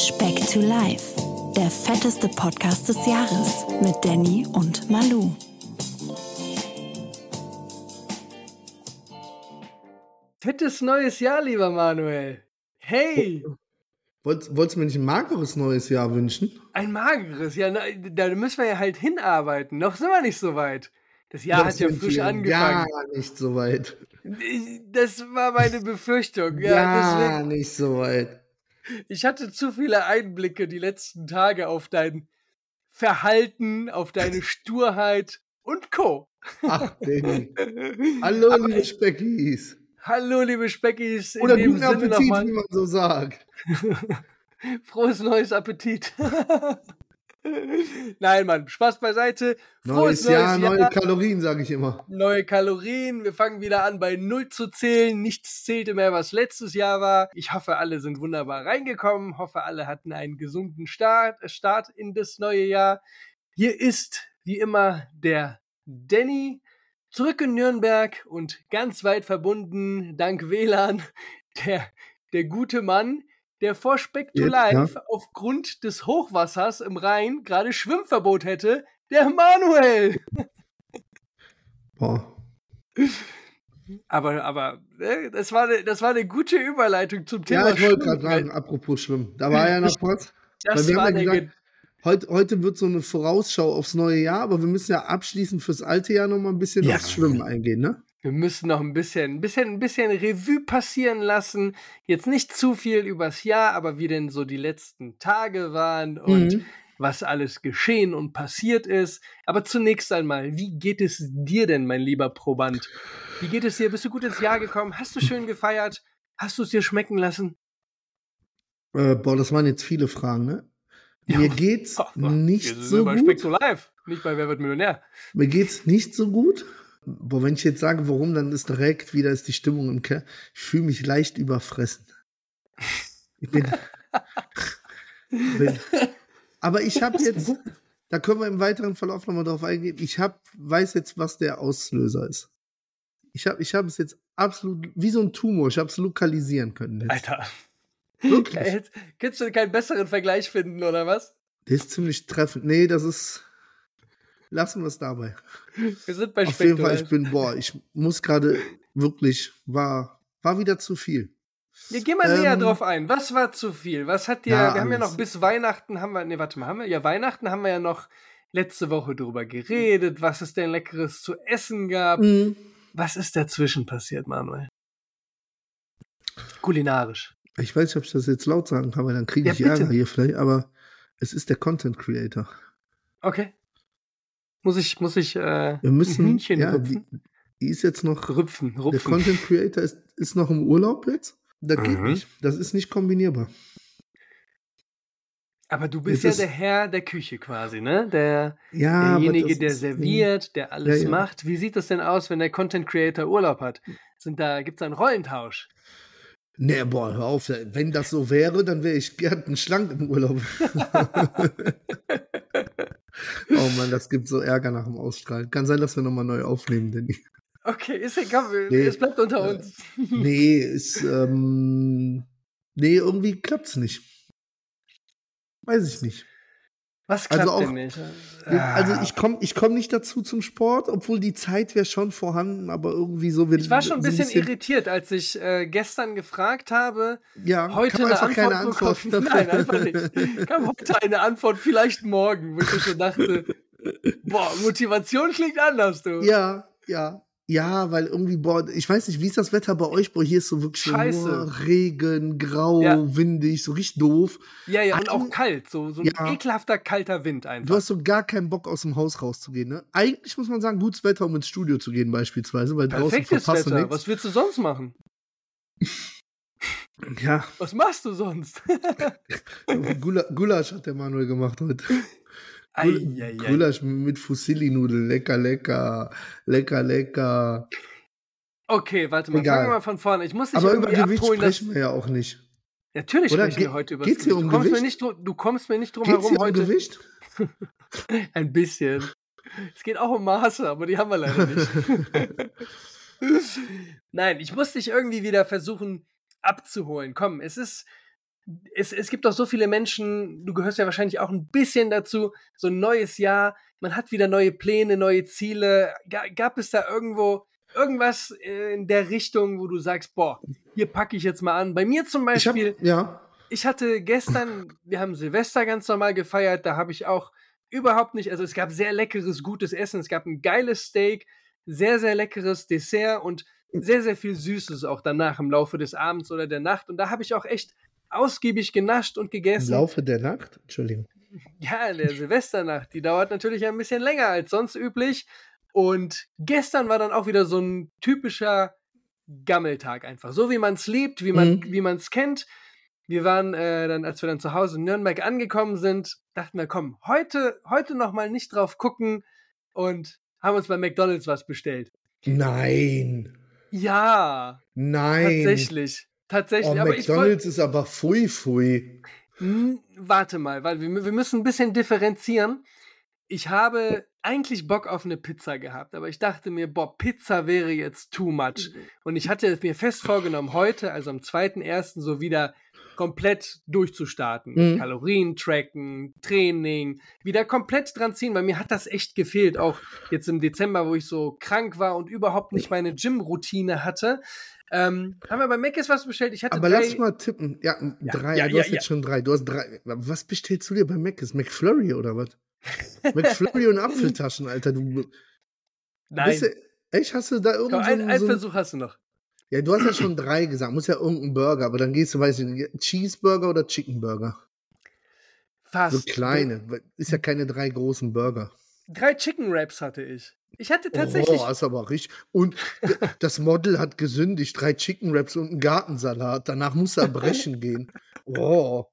Speck to Life, der fetteste Podcast des Jahres mit Danny und Malu. Fettes neues Jahr, lieber Manuel. Hey! Wolltest, wolltest du mir nicht ein mageres neues Jahr wünschen? Ein mageres, ja, na, da müssen wir ja halt hinarbeiten. Noch sind wir nicht so weit. Das Jahr Das hat ja frisch wir angefangen. Gar nicht so weit. Das war meine Befürchtung. Ja, Ja, nicht so weit. Ich hatte zu viele Einblicke die letzten Tage auf dein Verhalten, auf deine Sturheit und Co. Ach, Danny. Hallo, Aber liebe Speckis. Hallo, liebe Speckis. In Oder guten Sinne Appetit, wie man so sagt. frohes neues Appetit. Nein, Mann, Spaß beiseite. Neues, Jahr, neue Kalorien, sage ich immer. neue Kalorien. Wir fangen wieder an bei Null zu zählen. Nichts zählte mehr, was letztes Jahr war. Ich hoffe, alle sind wunderbar reingekommen. Hoffe, alle hatten einen gesunden Start, Start in das neue Jahr. Hier ist, wie immer, der Danny. Zurück in Nürnberg und ganz weit verbunden, dank WLAN, der, der gute Mann, der vor Speck to Jetzt, Life aufgrund des Hochwassers im Rhein gerade Schwimmverbot hätte, der Manuel. Boah. Aber, aber, äh, das war, eine, das war eine gute Überleitung zum Thema Ja, ich wollte gerade sagen, apropos Schwimmen. Da war ja noch was. Das Weil wir war haben ja gesagt, heute, heute wird so eine Vorausschau aufs neue Jahr, aber wir müssen ja abschließend fürs alte Jahr noch mal ein bisschen Ja. aufs Schwimmen eingehen, ne? Wir müssen noch ein bisschen, ein bisschen, ein bisschen Revue passieren lassen. Jetzt nicht zu viel übers Jahr, aber wie denn so die letzten Tage waren und Mhm. was alles geschehen und passiert ist. Aber zunächst einmal, wie geht es dir denn, mein lieber Proband? Wie geht es dir? Bist du gut ins Jahr gekommen? Hast du schön gefeiert? Hast du es dir schmecken lassen? Äh, boah, das waren jetzt viele Fragen, ne? Mir geht's Ach, nicht wir sind so bei gut. Nicht bei Wer wird Millionär. Mir geht's nicht so gut. Boah, wenn ich jetzt sage, warum, dann ist direkt wieder ist die Stimmung im Keller. Ich fühle mich leicht überfressen. Ich bin. bin aber ich habe jetzt, da können wir im weiteren Verlauf nochmal drauf eingehen. Ich hab, weiß jetzt, was der Auslöser ist. Ich habe ich hab es jetzt absolut, wie so ein Tumor, ich habe es lokalisieren können. Jetzt. Alter. Wirklich. Kannst du keinen besseren Vergleich finden, oder was? Der ist ziemlich treffend. Nee, das ist. Lassen wir es dabei. Wir sind bei Auf jeden Speck to Fall, ich bin, boah, ich muss gerade wirklich, war, war wieder zu viel. Ja, geh mal näher Ähm, drauf ein. Was war zu viel? Was hat dir, Ja, wir haben ja noch bis Weihnachten, haben wir, nee, warte mal, haben wir, ja, Weihnachten haben wir ja noch letzte Woche drüber geredet, was es denn Leckeres zu essen gab. Mhm. Was ist dazwischen passiert, Manuel? Kulinarisch. Ich weiß nicht, ob ich das jetzt laut sagen kann, weil dann kriege Ja, ich bitte. Ärger hier vielleicht, aber es ist der Content Creator. Okay. Muss ich, muss ich, äh, Wir müssen, ein Hühnchen ja, die, rüpfen? die ist jetzt noch, Rüpfen, der rupfen. Content Creator ist, ist noch im Urlaub jetzt. Das geht Mhm. nicht. Das ist nicht kombinierbar. Aber du bist Es ja der Herr der Küche quasi, ne? Der, Ja, derjenige, der serviert, der alles Ja, ja. macht. Wie sieht das denn aus, wenn der Content Creator Urlaub hat? Sind da, gibt's da einen Rollentausch? Nee, boah, hör auf. Wenn das so wäre, dann wäre ich gern schlank im Urlaub. oh Mann, das gibt so Ärger nach dem Ausstrahlen. Kann sein, dass wir nochmal neu aufnehmen, Danny. Okay, ist egal, Nee. es bleibt unter Äh, uns. Nee, ist, ähm, nee, irgendwie klappt's nicht. Weiß ich nicht. Was klappt also auch- denn nicht? Also Ah. ich komme ich komm nicht dazu zum Sport, obwohl die Zeit wäre schon vorhanden, aber irgendwie so. Wir, Ich war schon ein so bisschen irritiert, als ich äh, gestern gefragt habe, Ja, heute eine einfach keine Antwort Antwort. bekommen. Nein, einfach nicht. Kam heute eine Antwort, vielleicht morgen, wo ich schon dachte, boah, Motivation klingt anders, du. Ja, ja. Ja, weil irgendwie, boah, ich weiß nicht, wie ist das Wetter bei euch? Boah, hier ist so wirklich Scheiße. nur Regen, grau, Ja. windig, so richtig doof. ja, ja, und Ein- auch kalt, so, so ein Ja. ekelhafter, kalter Wind Du einfach. hast so gar keinen Bock, aus dem Haus rauszugehen, ne? Eigentlich muss man sagen, gutes Wetter, um ins Studio zu gehen, beispielsweise, weil draußen Perfektes verpasst du Wetter. nichts. Was willst du sonst machen? Ja, Was machst du sonst? Gula Gulasch hat der Manuel gemacht heute. Ei, Gul- ei, ei. Gulasch mit Fusilli-Nudeln, lecker, lecker, lecker, lecker. Okay, warte mal, Egal. fangen wir mal von vorne. Ich muss dich Aber über Gewicht abholen, sprechen wir ja auch nicht. Natürlich Oder? sprechen wir heute über geht's hier um du kommst, mir Gewicht? nicht, drum- du kommst mir nicht drum Geht's herum hier um heute. Gewicht? Ein bisschen. Es geht auch um Maße, aber die haben wir leider nicht. Nein, ich muss dich irgendwie wieder versuchen abzuholen. Komm, es ist es, es gibt auch so viele Menschen, du gehörst ja wahrscheinlich auch ein bisschen dazu, so ein neues Jahr, man hat wieder neue Pläne, neue Ziele. Ga, gab es da irgendwo irgendwas in der Richtung, wo du sagst, boah, hier packe ich jetzt mal an? Bei mir zum Beispiel, ich hab, ja. ich hatte gestern, wir haben Silvester ganz normal gefeiert, da habe ich auch überhaupt nicht, also es gab sehr leckeres, gutes Essen, es gab ein geiles Steak, sehr, sehr leckeres Dessert und sehr, sehr viel Süßes auch danach im Laufe des Abends oder der Nacht. Und da habe ich auch echt ausgiebig genascht und gegessen. Im Laufe der Nacht? Entschuldigung. Ja, in der Silvesternacht. Die dauert natürlich ein bisschen länger als sonst üblich. Und gestern war dann auch wieder so ein typischer Gammeltag einfach. So wie man es liebt, wie man mhm. es kennt. Wir waren äh, dann, als wir dann zu Hause in Nürnberg angekommen sind, dachten wir, komm, heute, heute nochmal nicht drauf gucken und haben uns bei McDonalds was bestellt. Nein. Ja. Nein. Tatsächlich. Tatsächlich. Oh, aber McDonalds ist aber fui fui. Hm, warte mal, weil wir, wir müssen ein bisschen differenzieren. Ich habe eigentlich Bock auf eine Pizza gehabt, aber ich dachte mir, boah, Pizza wäre jetzt too much. Und ich hatte mir fest vorgenommen, heute, also am 2.1., so wieder komplett durchzustarten. Mhm. Kalorien tracken, Training, wieder komplett dran ziehen, weil mir hat das echt gefehlt. Auch jetzt im Dezember, wo ich so krank war und überhaupt nicht meine Gym-Routine hatte. Ähm, haben wir bei Mc's was bestellt? Ich hatte Aber drei... lass mal tippen. Ja, ja drei. Ja, du ja, hast jetzt schon drei. Du hast drei. Was bestellst du dir bei Mc's? McFlurry oder was? McFlurry und Apfeltaschen, Alter. Du, Nein. Du, echt, hast du da. Ein, ein so Versuch hast du noch. Ja, du hast ja schon drei gesagt. Muss ja irgendein Burger, aber dann gehst du, weiß ich nicht, Cheeseburger oder Chickenburger? Fast. So kleine. Ist ja keine drei großen Burger. Drei Chicken Wraps hatte ich. Ich hatte tatsächlich. Oh, ist aber richtig. Und das Model hat gesündigt. Drei Chicken Wraps und einen Gartensalat. Danach muss er brechen gehen. Oh.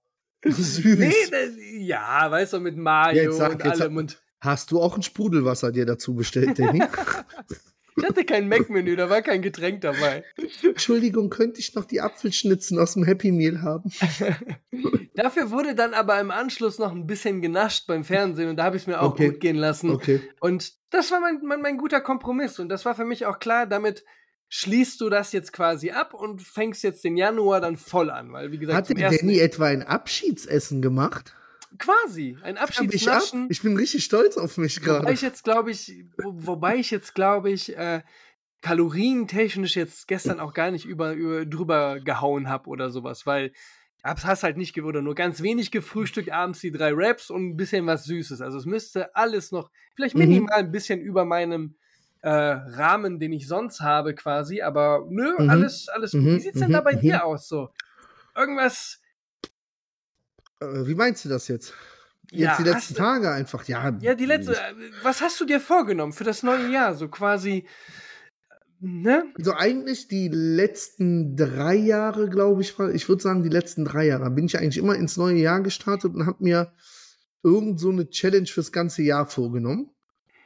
Süß. Nee, das, ja, weißt du, mit Mayo ja, sag, und allem. Und hast du auch ein Sprudelwasser dir dazu bestellt, Danny? Ich hatte kein Mac-Menü, da war kein Getränk dabei. Entschuldigung, könnte ich noch die Apfelschnitzen aus dem Happy Meal haben? Dafür wurde dann aber im Anschluss noch ein bisschen genascht beim Fernsehen und da habe ich es mir auch okay. gut gehen lassen. Okay. Und das war mein, mein, mein guter Kompromiss und das war für mich auch klar, damit schließt du das jetzt quasi ab und fängst jetzt den Januar dann voll an, weil wie gesagt, hatte Danny etwa ein Abschiedsessen gemacht? Quasi, ein Abschiedsnaschen. Ich, ich, bin richtig stolz auf mich gerade. Wobei ich jetzt glaube ich, wo, wobei ich jetzt glaube ich, äh, kalorientechnisch jetzt gestern auch gar nicht über, über drüber gehauen habe oder sowas, weil hast halt nicht oder nur ganz wenig gefrühstückt, abends die drei Raps und ein bisschen was Süßes. Also es müsste alles noch, vielleicht mhm. minimal ein bisschen über meinem äh, Rahmen, den ich sonst habe, quasi, aber nö, mhm. alles, alles gut. Wie mhm. sieht's denn da bei mhm. dir aus so? Irgendwas wie meinst du das jetzt? Jetzt ja, die letzten du, Tage einfach, ja. Ja, die letzte. Äh, was hast du dir vorgenommen für das neue Jahr? So quasi. Ne? Also eigentlich die letzten drei Jahre, glaube ich, ich würde sagen, die letzten drei Jahre bin ich eigentlich immer ins neue Jahr gestartet und habe mir irgend so eine Challenge fürs ganze Jahr vorgenommen.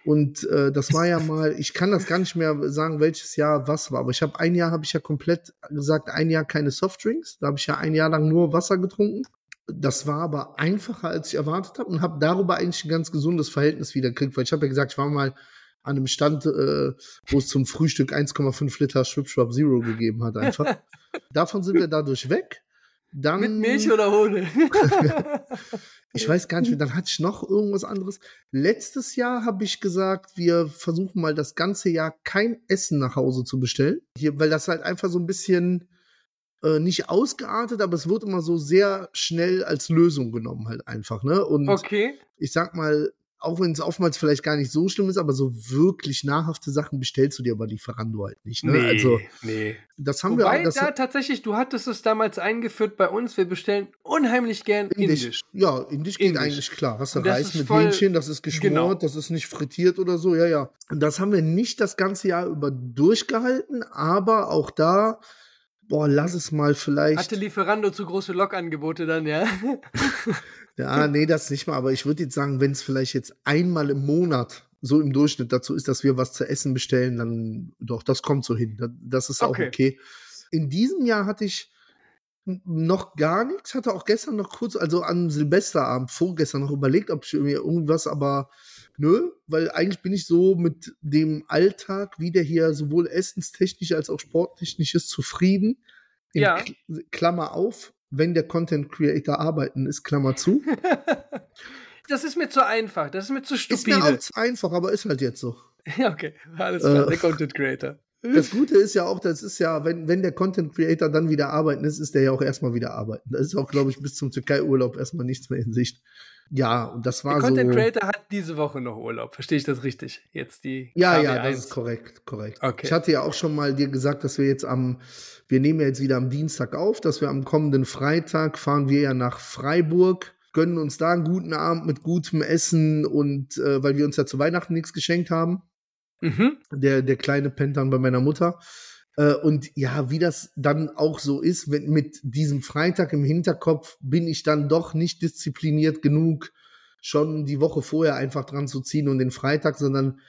Und äh, das war ja mal, ich kann das gar nicht mehr sagen, welches Jahr was war, aber ich habe ein Jahr habe ich ja komplett gesagt, ein Jahr keine Softdrinks. Da habe ich ja ein Jahr lang nur Wasser getrunken. Das war aber einfacher, als ich erwartet habe und habe darüber eigentlich ein ganz gesundes Verhältnis wieder gekriegt, weil ich habe ja gesagt, ich war mal an einem Stand, äh, wo es zum Frühstück 1,5 Liter Schwipschwap Zero gegeben hat einfach. Davon sind wir dadurch weg. Dann, Mit Milch oder ohne? ich weiß gar nicht mehr, dann hatte ich noch irgendwas anderes. Letztes Jahr habe ich gesagt, wir versuchen mal das ganze Jahr kein Essen nach Hause zu bestellen. Hier, weil das halt einfach so ein bisschen äh, nicht ausgeartet, aber es wird immer so sehr schnell als Lösung genommen, halt einfach, ne? Und okay. ich sag mal, auch wenn es oftmals vielleicht gar nicht so schlimm ist, aber so wirklich nahrhafte Sachen bestellst du dir bei Lieferando halt nicht. Ne? Nee, also, nee. Das haben Wobei, wir das da tatsächlich, du hattest es damals eingeführt bei uns, wir bestellen unheimlich gern Indisch. Indisch. Ja, Indisch geht Indisch. eigentlich klar. Hast du Reis mit voll, Hähnchen, das ist geschmort, genau. das ist nicht frittiert oder so, ja, ja. Und das haben wir nicht das ganze Jahr über durchgehalten, aber auch da boah, lass es mal vielleicht. Hatte Lieferando zu große Lokangebote dann, ja? ja, nee, das nicht mal, aber ich würde jetzt sagen, wenn es vielleicht jetzt einmal im Monat so im Durchschnitt dazu ist, dass wir was zu essen bestellen, dann doch, das kommt so hin. Das ist okay. auch okay. In diesem Jahr hatte ich noch gar nichts, hatte auch gestern noch kurz, also am Silvesterabend, vorgestern noch überlegt, ob ich mir irgendwas, aber nö, weil eigentlich bin ich so mit dem Alltag, wie der hier sowohl essenstechnisch als auch sporttechnisch ist, zufrieden. In ja. Klammer auf, wenn der Content Creator arbeiten ist, Klammer zu. das ist mir zu einfach, das ist mir zu Ist stupide. mir auch zu einfach, aber ist halt jetzt so. Ja, okay, alles klar, Äh. der Content Creator. Das Gute ist ja auch, das ist ja, wenn, wenn der Content Creator dann wieder arbeiten ist, ist der ja auch erstmal wieder arbeiten. Da ist auch, glaube ich, bis zum Türkei-Urlaub erstmal nichts mehr in Sicht. Ja, und das war Der Content so. Creator hat diese Woche noch Urlaub. Verstehe ich das richtig? Jetzt die. Ja, KW1. ja, das ist korrekt, korrekt. Okay. Ich hatte ja auch schon mal dir gesagt, dass wir jetzt am, wir nehmen ja jetzt wieder am Dienstag auf, dass wir am kommenden Freitag fahren wir ja nach Freiburg, gönnen uns da einen guten Abend mit gutem Essen und äh, weil wir uns ja zu Weihnachten nichts geschenkt haben. Mhm. der, der kleine pennt dann bei meiner Mutter. Äh, und ja, wie das dann auch so ist, wenn, mit diesem Freitag im Hinterkopf bin ich dann doch nicht diszipliniert genug, schon die Woche vorher einfach dran zu ziehen und den Freitag, sondern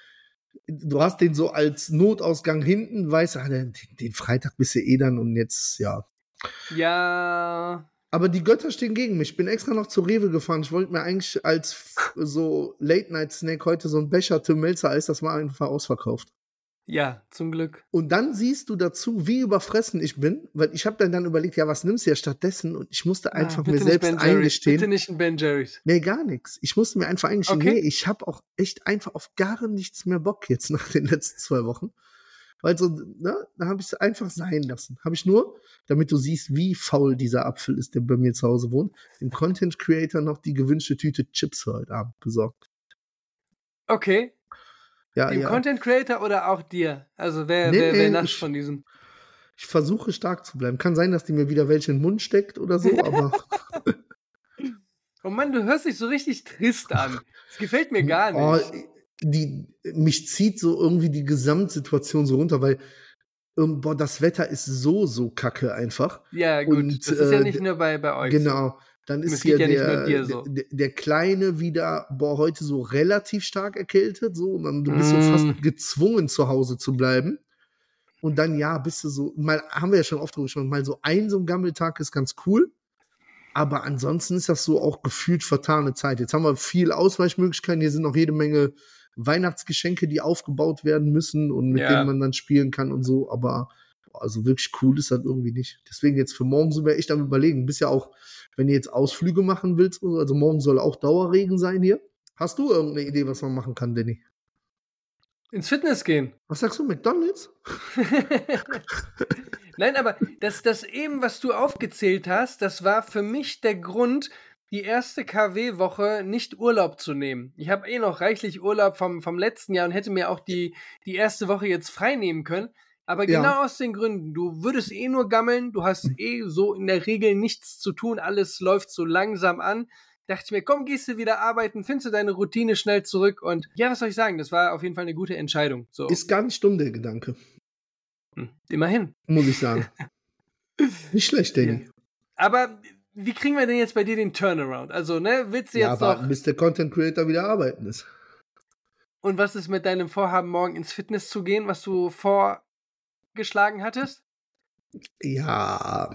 du hast den so als Notausgang hinten, weißt, ah, den, den Freitag bist du eh dann und jetzt, ja. Ja. Aber die Götter stehen gegen mich. Ich bin extra noch zu Rewe gefahren. Ich wollte mir eigentlich als so Late-Night-Snack heute so ein Becher Tim Melzer Eis, das war einfach ausverkauft. Ja, zum Glück. Und dann siehst du dazu, wie überfressen ich bin, weil ich habe dann dann überlegt, ja, was nimmst du ja stattdessen? Und ich musste einfach Ah, mir selbst Ben eingestehen. Bitte nicht ein Ben Jerry's. Nee, gar nichts. Ich musste mir einfach eingestehen, Okay. nee, ich habe auch echt einfach auf gar nichts mehr Bock jetzt nach den letzten zwei Wochen. Weil so, ne, da habe ich es einfach sein lassen. Habe ich nur, damit du siehst, wie faul dieser Apfel ist, der bei mir zu Hause wohnt, dem Content Creator noch die gewünschte Tüte Chips für heute Abend besorgt. Okay. Ja, Dem ja. Content Creator oder auch dir? Also wer, Nee, wer, wer nee, ich- von diesem? Ich versuche stark zu bleiben. Kann sein, dass die mir wieder welche in den Mund steckt oder so, aber Oh Mann, du hörst dich so richtig trist an. Das gefällt mir gar Oh, nicht. die, mich zieht so irgendwie die Gesamtsituation so runter, weil ähm, boah, das Wetter ist so, so kacke einfach. ja, gut. und, das ist ja äh, nicht nur bei, bei euch. So. Dann ist hier ja der, dir so. der, der Kleine wieder, boah, heute so relativ stark erkältet, so, und dann du bist Mm. so fast gezwungen, zu Hause zu bleiben. Und dann, ja, bist du so, mal, haben wir ja schon oft drüber gesprochen, mal so ein so ein Gammeltag ist ganz cool. Aber ansonsten ist das so auch gefühlt vertane Zeit. Jetzt haben wir viel Ausweichmöglichkeiten. Hier sind noch jede Menge Weihnachtsgeschenke, die aufgebaut werden müssen und mit Ja. denen man dann spielen kann und so. Aber also wirklich cool ist das irgendwie nicht. Deswegen jetzt für morgen sind wir echt am überlegen. Bist ja auch, wenn du jetzt Ausflüge machen willst, also morgen soll auch Dauerregen sein hier. Hast du irgendeine Idee, was man machen kann, Danny? Ins Fitness gehen. Was sagst du, McDonalds? Nein, aber das, das eben, was du aufgezählt hast, das war für mich der Grund, die erste KW-Woche nicht Urlaub zu nehmen. Ich habe eh noch reichlich Urlaub vom, vom letzten Jahr und hätte mir auch die, die erste Woche jetzt frei nehmen können. Aber Ja. genau aus den Gründen, du würdest eh nur gammeln, du hast eh so in der Regel nichts zu tun, alles läuft so langsam an. Dachte ich mir, komm, gehst du wieder arbeiten, findest du deine Routine schnell zurück und ja, was soll ich sagen, das war auf jeden Fall eine gute Entscheidung. So, Ist gar nicht dumm, der Gedanke, hm, immerhin. muss ich sagen. nicht schlecht, Danny. Aber wie kriegen wir denn jetzt bei dir den Turnaround? Also, ne, willst du Ja, jetzt warten, noch. bis der Content Creator wieder arbeiten ist. Und was ist mit deinem Vorhaben, morgen ins Fitness zu gehen, was du vorgeschlagen hattest? Ja,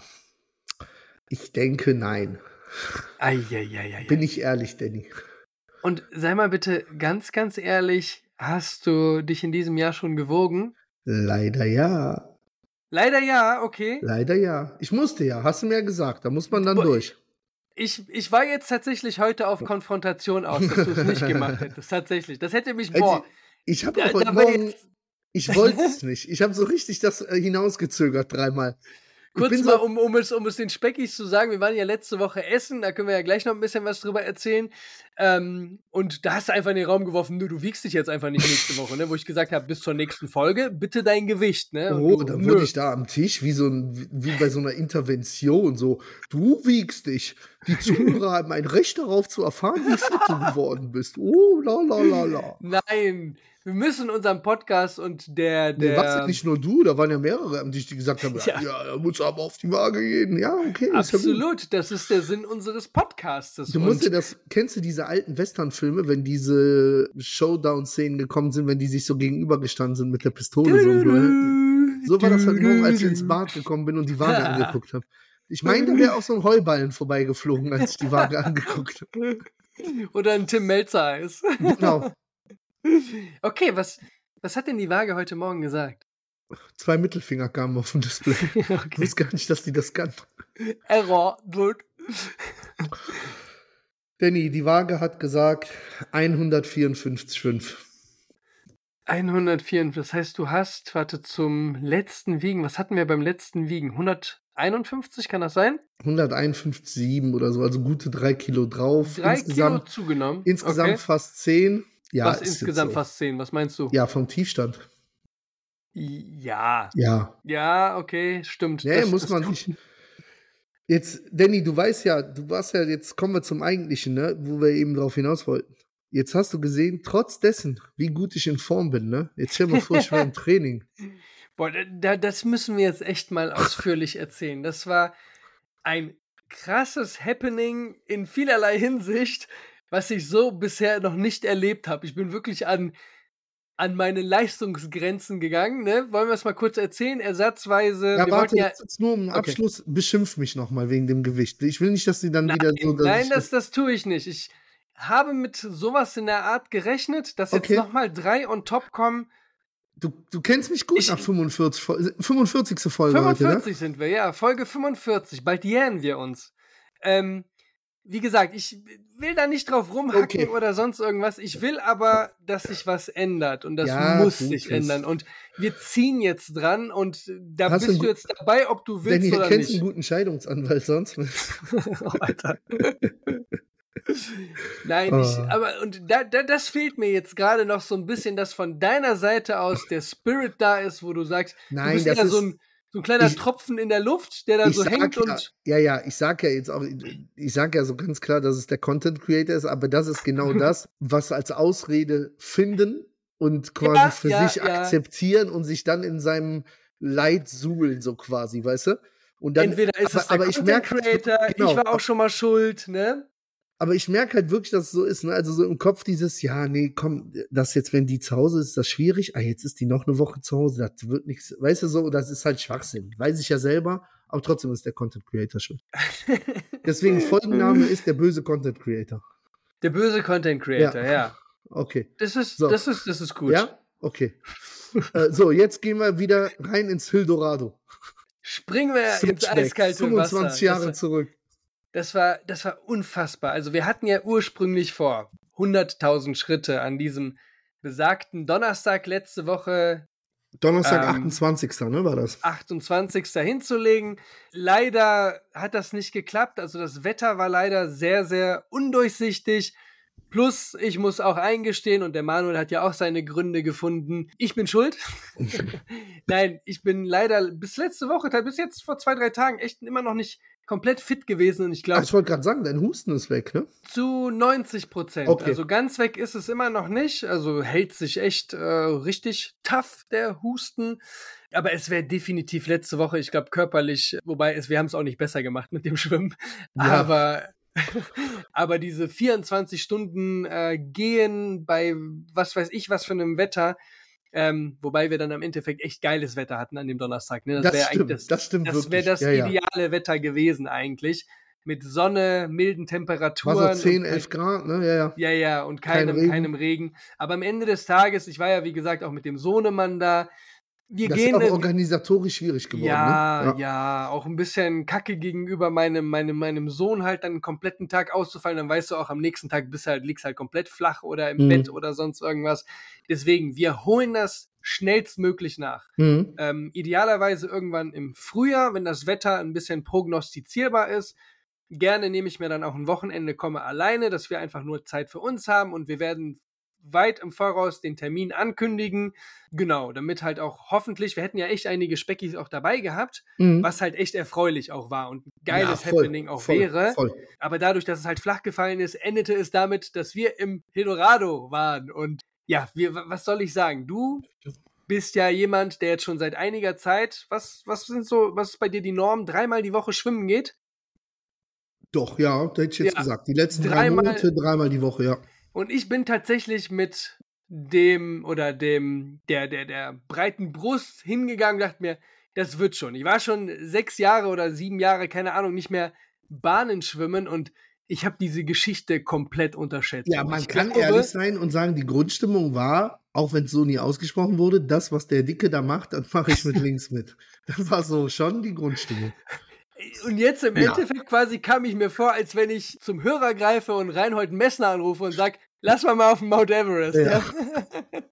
ich denke nein. Eieieiei. Bin ich ehrlich, Danny. Und sei mal bitte ganz, ganz ehrlich, hast du dich in diesem Jahr schon gewogen? Leider ja. Leider ja, okay. Leider ja. Ich musste ja, hast du mir ja gesagt. Da muss man dann Boah, durch. Ich, ich war jetzt tatsächlich heute auf Konfrontation aus, dass du es nicht gemacht hättest. Tatsächlich. Das hätte mich, boah. Ich habe auch heute Morgen, jetzt, ich wollte es nicht. Ich habe so richtig das äh, hinausgezögert dreimal. Kurz mal, so, um, um, es, um es den Speckis zu sagen, wir waren ja letzte Woche essen, da können wir ja gleich noch ein bisschen was drüber erzählen. Ähm, und da hast du einfach in den Raum geworfen, du, du wiegst dich jetzt einfach nicht nächste Woche, ne? Wo ich gesagt habe, bis zur nächsten Folge, bitte dein Gewicht, ne? Und oh, du, dann nö. wurde ich da am Tisch wie so ein, wie bei so einer Intervention, so, du wiegst dich. Die Zuhörer haben ein Recht darauf zu erfahren, wie fit du geworden bist. Oh, la la la la. Nein, wir müssen unseren Podcast und der, Nee, der was nicht nur du, da waren ja mehrere am Tisch, die gesagt haben, Ja. ja, da muss aber auf die Waage gehen. Ja, okay, ist ja absolut, das ist der Sinn unseres Podcasts. Du musst dir das, kennst du diese alten Western-Filme, wenn diese Showdown-Szenen gekommen sind, wenn die sich so gegenübergestanden sind mit der Pistole? So, so war das halt morgen, als ich ins Bad gekommen bin und die Waage angeguckt habe. Ich meine, da wäre auch so ein Heuballen vorbeigeflogen, als ich die Waage angeguckt habe. Oder ein Tim Melzer Eis. Genau. Okay, was, was hat denn die Waage heute Morgen gesagt? Zwei Mittelfinger kamen auf dem Display Ich okay. wusste gar nicht, dass die das kann. Error, gut. Danny, die Waage hat gesagt 154,5. 104, das heißt, du hast, warte, zum letzten Wiegen, was hatten wir beim letzten Wiegen? 151, kann das sein? 151,7 oder so, also gute drei Kilo drauf. Drei insgesamt, Kilo zugenommen. Insgesamt okay. fast 10. Ja, was insgesamt so. fast 10, was meinst du? Ja, vom Tiefstand. Ja. Ja. Ja, okay, stimmt. Ja, Das- muss das man nicht. Jetzt, Danny, du weißt ja, du warst ja, jetzt kommen wir zum Eigentlichen, ne, wo wir eben drauf hinaus wollten. Jetzt hast du gesehen, trotz dessen, wie gut ich in Form bin, ne? Jetzt stell mal vor, ich wäre im Training. Boah, da, das müssen wir jetzt echt mal ausführlich erzählen. Das war ein krasses Happening in vielerlei Hinsicht, was ich so bisher noch nicht erlebt habe. Ich bin wirklich an, an meine Leistungsgrenzen gegangen. Ne? Wollen wir es mal kurz erzählen? Ersatzweise. Ja, warte, ja, jetzt, jetzt nur im Okay. Abschluss, beschimpf mich nochmal wegen dem Gewicht. Ich will nicht, dass sie dann wieder so. Nein, das, das tue ich nicht. Ich habe mit sowas in der Art gerechnet, dass jetzt Okay. nochmal drei on top kommen. du, du kennst mich gut Ich- nach 45, Fol- 45. Folge heute, 45 ne? sind wir, ja. Folge 45. Bald jähren wir uns. Ähm, wie gesagt, ich will da nicht drauf rumhacken Okay. oder sonst irgendwas. Ich will aber, dass sich was ändert und das Ja, muss sich es. ändern. Und wir ziehen jetzt dran und da Hast du bist du jetzt dabei, ob du willst Danny, oder kennst nicht. einen guten Scheidungsanwalt sonst? oh, Alter. Nein, ich, Oh. aber und da, da, das fehlt mir jetzt gerade noch so ein bisschen, dass von deiner Seite aus der Spirit da ist, wo du sagst, du Nein, bist das eher ist. so ein, so ein kleiner ich- Tropfen in der Luft, der da ich so hängt ja, und ja, ja, ich sag ja jetzt auch, ich sag ja so ganz klar, dass es der Content Creator ist, aber das ist genau das, was als Ausrede finden und quasi Ja, für ja, sich akzeptieren und sich dann in seinem Leid suhlen, so quasi, weißt du? Und dann, Entweder ist aber, es der aber ich Content merke Creator, genau, ich war auch schon mal schuld, ne? Aber ich merke halt wirklich, dass es so ist, ne? Also so im Kopf dieses, ja, nee, komm, das jetzt, wenn die zu Hause ist, ist das schwierig. Ah, jetzt ist die noch eine Woche zu Hause, das wird nichts, weißt du so, das ist halt Schwachsinn. Weiß ich ja selber, aber trotzdem ist der Content Creator schuld. Deswegen Folgenname ist der böse Content Creator. Der böse Content Creator, ja. Okay. Das ist, So. das ist, das ist gut. Ja? Okay. äh, so, jetzt gehen wir wieder rein ins Hildorado. Springen wir ins eiskalte 25 Wasser. Jahre das, zurück. Das war, das war unfassbar. Also wir hatten ja ursprünglich vor, 100.000 Schritte an diesem besagten Donnerstag letzte Woche Donnerstag, Ähm, 28. Ne, war das? 28. hinzulegen. Leider hat das nicht geklappt. Also das Wetter war leider sehr, sehr undurchsichtig. Plus, ich muss auch eingestehen, und der Manuel hat ja auch seine Gründe gefunden. Ich bin schuld. Nein, ich bin leider bis letzte Woche, bis jetzt vor zwei, drei Tagen echt immer noch nicht komplett fit gewesen. Und ich glaube, ich wollte gerade sagen, dein Husten ist weg, ne? zu 90 Prozent. Okay. Also ganz weg ist es immer noch nicht. Also hält sich echt äh, richtig tough, der Husten. Aber es wäre definitiv letzte Woche, ich glaube, körperlich, wobei es, wir haben es auch nicht besser gemacht mit dem Schwimmen. Ja. Aber, aber diese 24 Stunden äh, gehen bei was weiß ich, was für einem Wetter. Ähm, wobei wir dann am Endeffekt echt geiles Wetter hatten an dem Donnerstag. Ne? Das, wär stimmt, eigentlich das, stimmt das wäre das ja, ja. ideale Wetter gewesen eigentlich. Mit Sonne, milden Temperaturen. War so 10, und- 11 Grad, ne? Ja, ja. ja, ja, und Kein keinem, Regen. keinem Regen. Aber am Ende des Tages, ich war ja, wie gesagt, auch mit dem Sohnemann da. Wir Das ist gehen. auch in- organisatorisch schwierig geworden, ja, ne? ja, auch ein bisschen kacke gegenüber meinem, meinem, meinem Sohn halt dann einen kompletten Tag auszufallen. Dann weißt du auch, am nächsten Tag bist du halt, liegst halt komplett flach oder im Mhm. Bett oder sonst irgendwas. Deswegen, wir holen das schnellstmöglich nach. Mhm. Ähm, idealerweise irgendwann im Frühjahr, wenn das Wetter ein bisschen prognostizierbar ist. Gerne nehme ich mir dann auch ein Wochenende, komme alleine, dass wir einfach nur Zeit für uns haben und wir werden weit im Voraus den Termin ankündigen. Genau, damit halt auch hoffentlich, wir hätten ja echt einige Speckis auch dabei gehabt, Mhm. was halt echt erfreulich auch war und ein geiles Ja, voll, Happening auch voll, wäre. Voll. Aber dadurch, dass es halt flach gefallen ist, endete es damit, dass wir im Eldorado waren. Und ja, wir, was soll ich sagen? Du bist ja jemand, der jetzt schon seit einiger Zeit, was, was sind so, was ist bei dir die Norm, dreimal die Woche schwimmen geht? Doch, ja, da hätte ich jetzt Ja, gesagt. Die letzten drei dreimal- Monate, dreimal die Woche, ja. Und ich bin tatsächlich mit dem oder dem, der, der, der breiten Brust hingegangen, dachte mir, das wird schon. Ich war schon sechs Jahre oder sieben Jahre, keine Ahnung, nicht mehr Bahnen schwimmen und ich habe diese Geschichte komplett unterschätzt. Ja, man ich kann glaube- ehrlich sein und sagen, die Grundstimmung war, auch wenn es so nie ausgesprochen wurde, das, was der Dicke da macht, das mache ich mit links mit. Das war so schon die Grundstimmung. und jetzt im Ja. Endeffekt quasi kam ich mir vor, als wenn ich zum Hörer greife und Reinhold Messner anrufe und sag, lass mal mal auf den Mount Everest. Ja. Ja.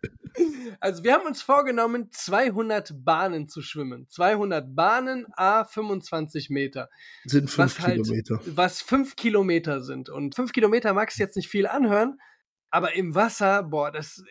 Also wir haben uns vorgenommen, 200 Bahnen zu schwimmen. 200 Bahnen, a 25 Meter. Sind fünf was halt- Kilometer. was fünf Kilometer sind. Und fünf Kilometer magst du jetzt nicht viel anhören, aber im Wasser, boah, das,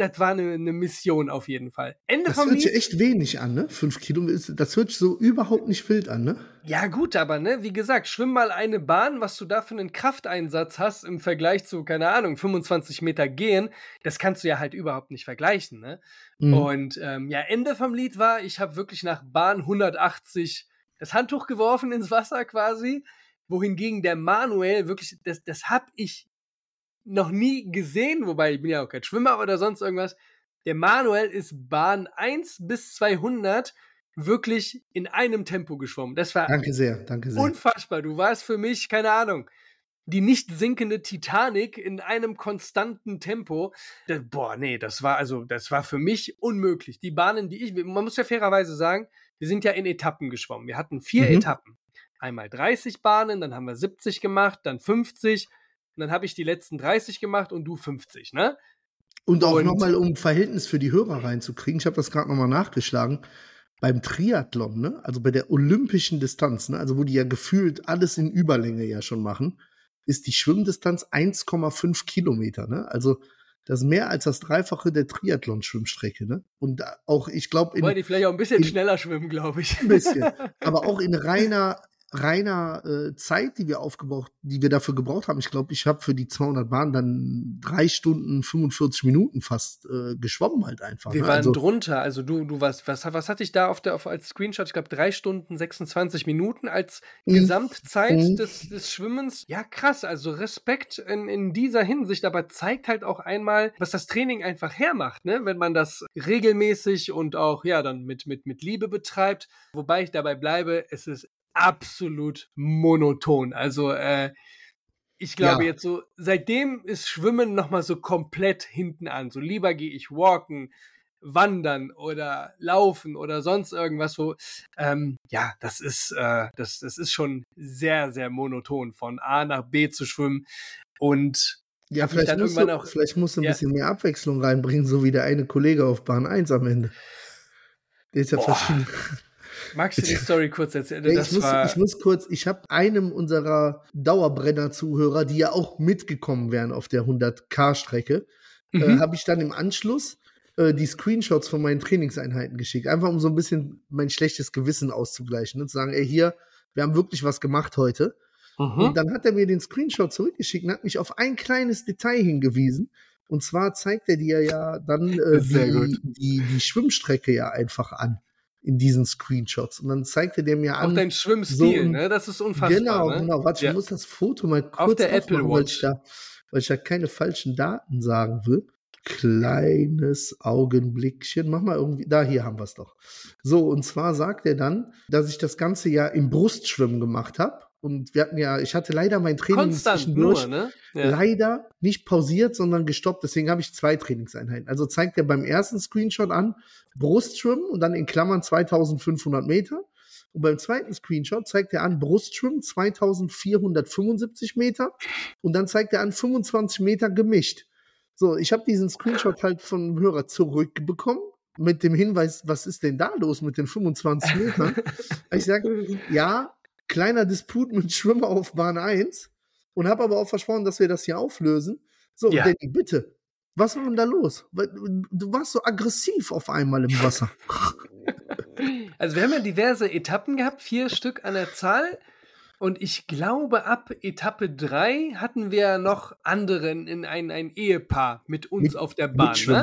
das war eine, eine Mission auf jeden Fall. Ende Das hört sich Lied. echt wenig an, ne? Fünf Kilometer, ist- das hört sich so überhaupt nicht wild an, ne? Ja, gut, aber ne, wie gesagt, schwimm mal eine Bahn, was du da für einen Krafteinsatz hast im Vergleich zu, keine Ahnung, 25 Meter gehen, das kannst du ja halt überhaupt nicht vergleichen, ne? Mhm. Und ähm, ja, Ende vom Lied war, ich habe wirklich nach Bahn 180 das Handtuch geworfen ins Wasser quasi, wohingegen der Manuel wirklich, das, das hab ich noch nie gesehen, wobei ich bin ja auch kein Schwimmer oder sonst irgendwas. Der Manuel ist Bahn 1 bis 200 wirklich in einem Tempo geschwommen. Das war Danke sehr, danke sehr. unfassbar. Du warst für mich, keine Ahnung, die nicht sinkende Titanic in einem konstanten Tempo. Da, boah, nee, das war also, das war für mich unmöglich. Die Bahnen, die ich, man muss ja fairerweise sagen, wir sind ja in Etappen geschwommen. Wir hatten vier Mhm. Etappen. Einmal 30 Bahnen, dann haben wir 70 gemacht, dann 50 und dann habe ich die letzten 30 gemacht und du 50, ne? Und auch nochmal, um Verhältnis für die Hörer reinzukriegen, ich habe das gerade nochmal nachgeschlagen, beim Triathlon, ne, also bei der olympischen Distanz, ne, also wo die ja gefühlt alles in Überlänge ja schon machen, ist die Schwimmdistanz 1,5 Kilometer, ne? Also das ist mehr als das Dreifache der Triathlon-Schwimmstrecke, ne? Und auch, ich glaube, in Weil die vielleicht auch ein bisschen in- schneller schwimmen, glaube ich. ein bisschen, aber auch in reiner reiner äh, Zeit, die wir aufgebraucht, die wir dafür gebraucht haben. Ich glaube, ich habe für die 200 Bahnen dann drei Stunden 45 Minuten fast äh, geschwommen halt einfach. Wir ne? waren also, drunter, also du, du warst, was, was hatte ich da auf der, auf, als Screenshot? Ich glaube, drei Stunden 26 Minuten als Mhm. Gesamtzeit Mhm. des, des Schwimmens. Ja, krass, also Respekt in, in dieser Hinsicht, aber zeigt halt auch einmal, was das Training einfach hermacht, ne? Wenn man das regelmäßig und auch, ja, dann mit, mit, mit Liebe betreibt. Wobei ich dabei bleibe, es ist absolut monoton. Also, äh, ich glaube Ja. jetzt so, seitdem ist Schwimmen nochmal so komplett hinten an. So lieber gehe ich walken, wandern oder laufen oder sonst irgendwas, wo, ähm, ja, das ist, äh, das, das ist schon sehr, sehr monoton, von A nach B zu schwimmen. Und ja, vielleicht musst, du, auch- vielleicht musst du ein Ja. bisschen mehr Abwechslung reinbringen, so wie der eine Kollege auf Bahn 1 am Ende. Der ist ja Boah, verschieden. Magst du die Story kurz erzählen? Das ich, muss, war, ich muss kurz, ich habe einem unserer Dauerbrenner-Zuhörer, die ja auch mitgekommen wären auf der 100k-Strecke, äh, Mhm. habe ich dann im Anschluss äh, die Screenshots von meinen Trainingseinheiten geschickt. Einfach um so ein bisschen mein schlechtes Gewissen auszugleichen und zu sagen, ey, hier, wir haben wirklich was gemacht heute. Mhm. Und dann hat er mir den Screenshot zurückgeschickt und hat mich auf ein kleines Detail hingewiesen. Und zwar zeigt er dir ja dann äh, die, die, die Schwimmstrecke ja einfach an in diesen Screenshots. Und dann zeigt er dir mir auch an. dein Schwimmstil, so- ne? Das ist unfassbar. Genau, ne? genau. Warte, Ja. ich muss das Foto mal kurz der Apple aufmachen, weil Watch. ich, da, weil ich da keine falschen Daten sagen will. Kleines Augenblickchen. Mach mal irgendwie. Da, hier haben wir es doch. So, und zwar sagt er dann, dass ich das ganze Jahr im Brustschwimmen gemacht habe. Und wir hatten ja, ich hatte leider mein Training Konstant zwischendurch nur, ne? Ja. leider nicht pausiert, sondern gestoppt. Deswegen habe ich zwei Trainingseinheiten. Also zeigt er beim ersten Screenshot an, Brustschwimmen und dann in Klammern 2500 Meter. Und beim zweiten Screenshot zeigt er an, Brustschwimmen 2475 Meter. Und dann zeigt er an, 25 Meter gemischt. So, ich habe diesen Screenshot halt vom Hörer zurückbekommen. Mit dem Hinweis, was ist denn da los mit den 25 Metern? ich sage, ja, kleiner Disput mit Schwimmer auf Bahn 1 und habe aber auch versprochen, dass wir das hier auflösen. So, Ja. Danny, bitte. Was war denn da los? Du warst so aggressiv auf einmal im Wasser. Also wir haben ja diverse Etappen gehabt, vier Stück an der Zahl. Und ich glaube, ab Etappe drei hatten wir noch anderen in ein, ein Ehepaar mit uns Mit- auf der Bahn. Mitschwimmer.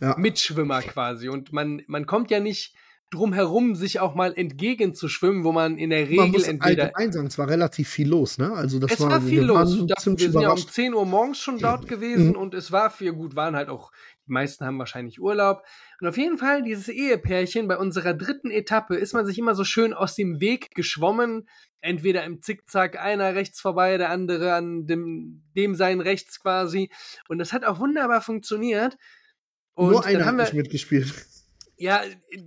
Ne? Ja. Mitschwimmer quasi. Und man, man kommt ja nicht drum herum, sich auch mal entgegenzuschwimmen, wo man in der Man Regel muss entweder. allgemein sagen, es war relativ viel los, ne? Also das Es war, viel wir los. waren Das, wir sind ja um überrascht. 10 Uhr morgens schon dort gewesen und es war viel gut, waren halt auch, die meisten haben wahrscheinlich Urlaub. Und auf jeden Fall, dieses Ehepärchen bei unserer dritten Etappe ist man sich immer so schön aus dem Weg geschwommen. Entweder im Zickzack, einer rechts vorbei, der andere an dem, dem sein rechts quasi. Und das hat auch wunderbar funktioniert. Und Nur einer hat wir, nicht mitgespielt. Ja,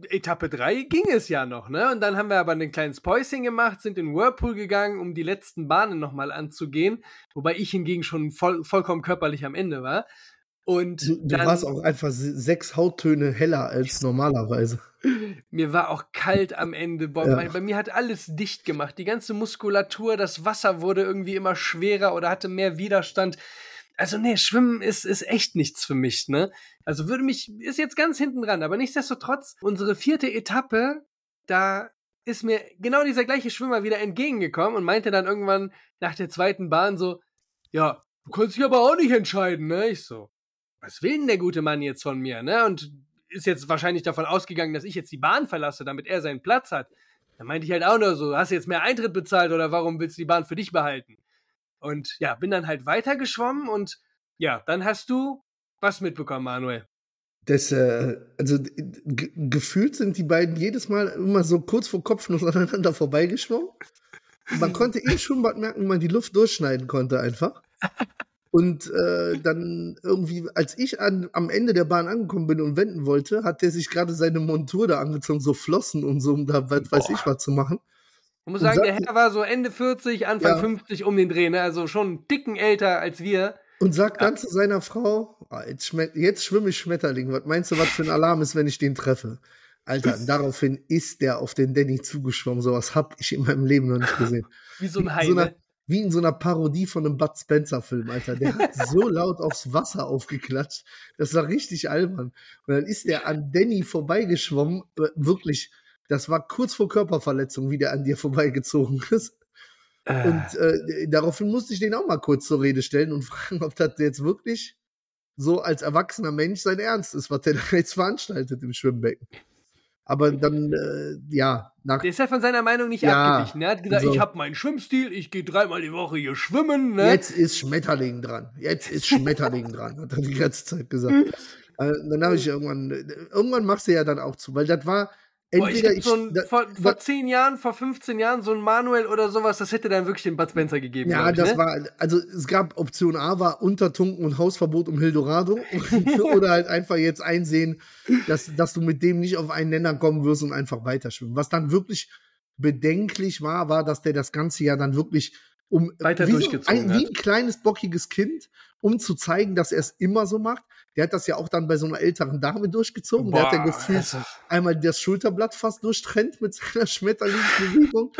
Etappe 3 ging es ja noch, ne? Und dann haben wir aber ein kleines Päuschen gemacht, sind in Whirlpool gegangen, um die letzten Bahnen nochmal anzugehen, wobei ich hingegen schon voll, vollkommen körperlich am Ende war. Und du, du warst auch einfach sechs Hauttöne heller als normalerweise. Mir war auch kalt am Ende. Boah, Ja. bei mir hat alles dicht gemacht. Die ganze Muskulatur, das Wasser wurde irgendwie immer schwerer oder hatte mehr Widerstand. Also, nee, Schwimmen ist, ist echt nichts für mich, ne? Also würde mich, ist jetzt ganz hinten dran, aber nichtsdestotrotz, unsere vierte Etappe, da ist mir genau dieser gleiche Schwimmer wieder entgegengekommen und meinte dann irgendwann nach der zweiten Bahn so, ja, du kannst dich aber auch nicht entscheiden, ne? Ich so, was will denn der gute Mann jetzt von mir, ne? Und ist jetzt wahrscheinlich davon ausgegangen, dass ich jetzt die Bahn verlasse, damit er seinen Platz hat. Da meinte ich halt auch nur so, hast du jetzt mehr Eintritt bezahlt oder warum willst du die Bahn für dich behalten? Und ja, bin dann halt weitergeschwommen und ja, dann hast du was mitbekommen, Manuel. Das, äh, also gefühlt sind die beiden jedes Mal immer so kurz vor Kopfnuss aneinander vorbeigeschwommen. Man konnte eh schon bald merken, wie man die Luft durchschneiden konnte einfach. Und äh, dann irgendwie, als ich an, am Ende der Bahn angekommen bin und wenden wollte, hat der sich gerade seine Montur da angezogen, so Flossen und so, um da was weiß ich was zu machen. Ich muss sagen, der Herr war so Ende 40, Anfang Ja. 50 um den Dreh, ne? Also schon einen dicken älter als wir. Und sagt dann zu seiner Frau, "Ah, jetzt, jetzt schwimme ich Schmetterling. Was meinst du, was für ein Alarm ist, wenn ich den treffe? Alter, daraufhin ist der auf den Danny zugeschwommen. Sowas hab ich in meinem Leben noch nicht gesehen. Wie so ein Hai, in so einer, wie in so einer Parodie von einem Bud Spencer-Film, Alter. Der hat so laut aufs Wasser aufgeklatscht. Das war richtig albern. Und dann ist der an Danny vorbeigeschwommen. Äh, Wirklich, das war kurz vor Körperverletzung, wie der an dir vorbeigezogen ist. Äh, Und äh, daraufhin musste ich den auch mal kurz zur Rede stellen und fragen, ob das jetzt wirklich so als erwachsener Mensch sein Ernst ist, was der da jetzt veranstaltet im Schwimmbecken. Aber dann, äh, ja, nach. der ist ja von seiner Meinung nicht Ja, abgewichen. Er hat gesagt, also- ich habe meinen Schwimmstil, ich gehe dreimal die Woche hier schwimmen, ne? Jetzt ist Schmetterling dran. Jetzt ist Schmetterling dran, hat er die ganze Zeit gesagt. äh, dann habe ich irgendwann, irgendwann machst du ja dann auch zu, weil das war Boah, ich entweder glaub, so ein, vor, vor zehn Jahren, vor 15 Jahren, so ein Manuel oder sowas, das hätte dann wirklich den Bud Spencer gegeben. Ja, ich, das ne? war, also es gab Option A, war Untertunken und Hausverbot um Hildorado. oder halt einfach jetzt einsehen, dass, dass du mit dem nicht auf einen Nenner kommen wirst und einfach weiterschwimmen. Was dann wirklich bedenklich war, war, dass der das ganze Jahr dann wirklich um Weiter wie, so ein, wie ein kleines bockiges Kind, um zu zeigen, dass er es immer so macht. Der hat das ja auch dann bei so einer älteren Dame durchgezogen. der hat ja Boah, gefühlt also- einmal das Schulterblatt fast durchtrennt mit seiner Schmetterlingsbewegung.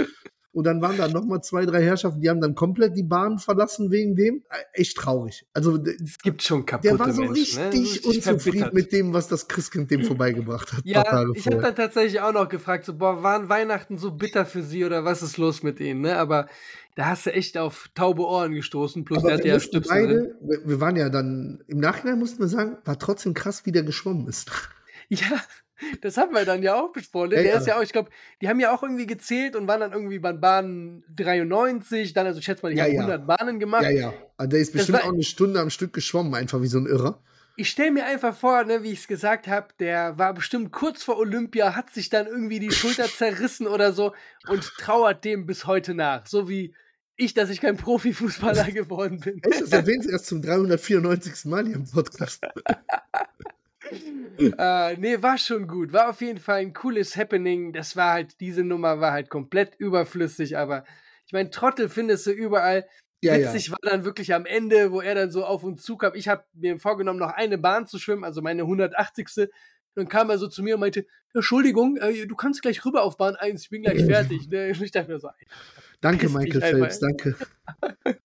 Und dann waren da noch mal zwei, drei Herrschaften, die haben dann komplett die Bahn verlassen wegen dem. Äh, Echt traurig. Also Es gibt schon kaputte der war so Menschen, ne? richtig unzufrieden verbittert. mit dem, was das Christkind dem vorbeigebracht hat. Ja, ich habe dann tatsächlich auch noch gefragt, so, boah, waren Weihnachten so bitter für sie oder was ist los mit ihnen, ne? Aber da hast du echt auf taube Ohren gestoßen, plus Aber der hat ja drin. beide, wir, wir waren ja dann, im Nachhinein mussten wir sagen, war trotzdem krass, wie der geschwommen ist. Ja, das haben wir dann ja auch besprochen. ne? Der ja. ist ja auch, ich glaube, die haben ja auch irgendwie gezählt und waren dann irgendwie bei Bahn 93, dann, also schätze mal, die Ja, haben ja. 100 Bahnen gemacht. Ja, ja. Also der ist bestimmt war- auch eine Stunde am Stück geschwommen, einfach wie so ein Irrer. Ich stelle mir einfach vor, ne, wie ich es gesagt habe, der war bestimmt kurz vor Olympia, hat sich dann irgendwie die Schulter zerrissen oder so und trauert dem bis heute nach. So wie ich, dass ich kein Profifußballer geworden bin. Echt, das erwähnt sie erst zum 394. Mal hier im Podcast. äh, nee, war schon gut. War auf jeden Fall ein cooles Happening. Das war halt, diese Nummer war halt komplett überflüssig, aber ich meine, Trottel findest du überall. Ja, ja. Witzig war dann wirklich am Ende, wo er dann so auf uns zukam. Ich habe mir vorgenommen, noch eine Bahn zu schwimmen, also meine 180. Dann kam er so zu mir und meinte, Entschuldigung, äh, du kannst gleich rüber auf Bahn 1, ich bin gleich fertig. Ne? Ich dachte mir so, Danke, Michael. Phelps, danke.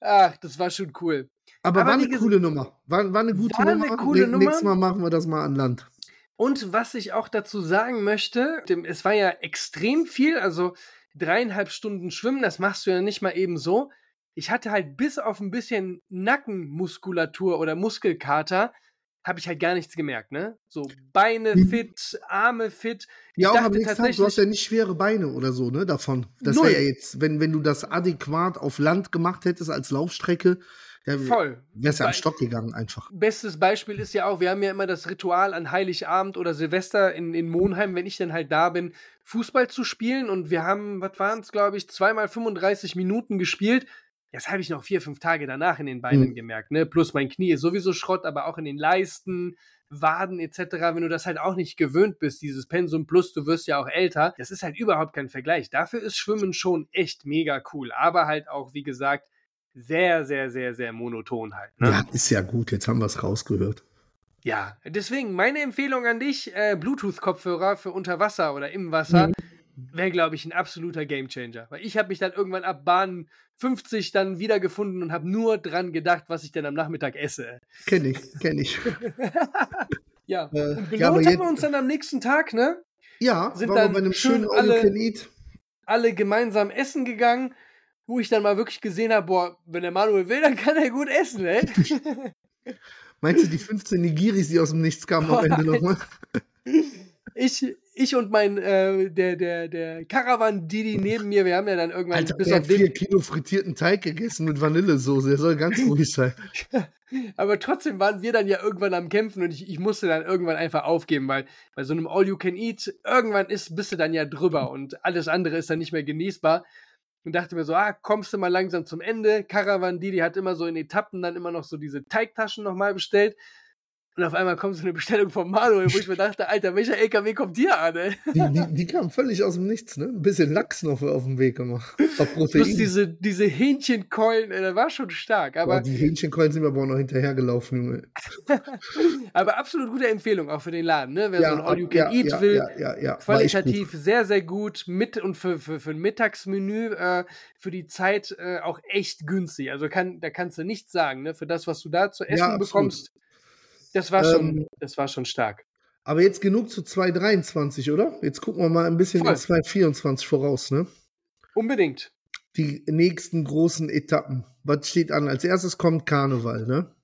ach, das war schon cool. Aber, Aber war eine coole Nummer. War, war eine gute War eine Nummer. coole Nä- Nummer. Nächstes Mal machen wir das mal an Land. Und was ich auch dazu sagen möchte, es war ja extrem viel, also dreieinhalb Stunden Schwimmen, das machst du ja nicht mal eben so. Ich hatte halt bis auf ein bisschen Nackenmuskulatur oder Muskelkater, habe ich halt gar nichts gemerkt, ne? So Beine Mhm. fit, Arme fit. Ich Ja, auch am nächsten Tag, du hast ja nicht schwere Beine oder so, ne, davon. Das wäre ja jetzt, wenn, wenn du das adäquat auf Land gemacht hättest als Laufstrecke, dann voll. wär's ja am Stock gegangen einfach. Bestes Beispiel ist ja auch, wir haben ja immer das Ritual an Heiligabend oder Silvester in, in Monheim, wenn ich dann halt da bin, Fußball zu spielen. Und wir haben, was waren es, glaube ich, zweimal 35 Minuten gespielt. Das habe ich noch vier, fünf Tage danach in den Beinen Mhm. gemerkt. Ne? Plus mein Knie ist sowieso Schrott, aber auch in den Leisten. Waden etc., wenn du das halt auch nicht gewöhnt bist, dieses Pensum plus, du wirst ja auch älter, das ist halt überhaupt kein Vergleich. Dafür ist Schwimmen schon echt mega cool, aber halt auch, wie gesagt, sehr, sehr, sehr, sehr monoton halt. Ne? Ja, ist ja gut, jetzt haben wir es rausgehört. Ja, deswegen meine Empfehlung an dich, äh, Bluetooth-Kopfhörer für unter Wasser oder im Wasser, mhm. wäre, glaube ich, ein absoluter Gamechanger. Weil ich habe mich dann irgendwann ab Bahn 50 dann wiedergefunden und habe nur dran gedacht, was ich denn am Nachmittag esse. Kenn ich, kenn ich. ja, äh, und belohnt ja, haben wir uns dann am nächsten Tag, ne? Ja, sind dann bei einem schönen alle, alle gemeinsam essen gegangen, wo ich dann mal wirklich gesehen habe, boah, wenn der Manuel will, dann kann er gut essen, ey. Meinst du die 15 Nigiris, die aus dem Nichts kamen am Ende nochmal? Ich, ich und mein, äh, der, der, der Caravan-Didi neben mir, wir haben ja dann irgendwann Alter, bis auf vier Kilo frittierten Teig gegessen mit Vanillesoße. Der soll ganz ruhig sein. Aber trotzdem waren wir dann ja irgendwann am Kämpfen und ich, ich musste dann irgendwann einfach aufgeben, weil bei so einem All-You-Can-Eat, irgendwann ist, bist du dann ja drüber und alles andere ist dann nicht mehr genießbar und dachte mir so, ah, kommst du mal langsam zum Ende. Caravan Didi hat immer so in Etappen dann immer noch so diese Teigtaschen nochmal bestellt. Und auf einmal kommt so eine Bestellung von Manuel, wo ich mir dachte, Alter, welcher LKW kommt dir an, ey? Die, die, die kam völlig aus dem Nichts, ne? Ein bisschen Lachs noch auf dem Weg gemacht. Auf Protein. Plus diese, diese Hähnchenkeulen, das war schon stark. Aber Boah, die Hähnchenkeulen sind mir aber auch noch hinterhergelaufen, Junge. aber absolut gute Empfehlung auch für den Laden, ne? Wer ja, so ein All-You-Can-Eat ja, will, ja, qualitativ sehr, sehr gut. Mit und für, für, für ein Mittagsmenü äh, für die Zeit äh, auch echt günstig. Also kann, da kannst du nichts sagen, ne? Für das, was du da zu essen bekommst das war, schon, ähm, das war schon stark. Aber jetzt genug zu 2,23, oder? Jetzt gucken wir mal ein bisschen Voll. in 2,24 voraus, ne? Unbedingt. Die nächsten großen Etappen. Was steht an? Als erstes kommt Karneval, ne?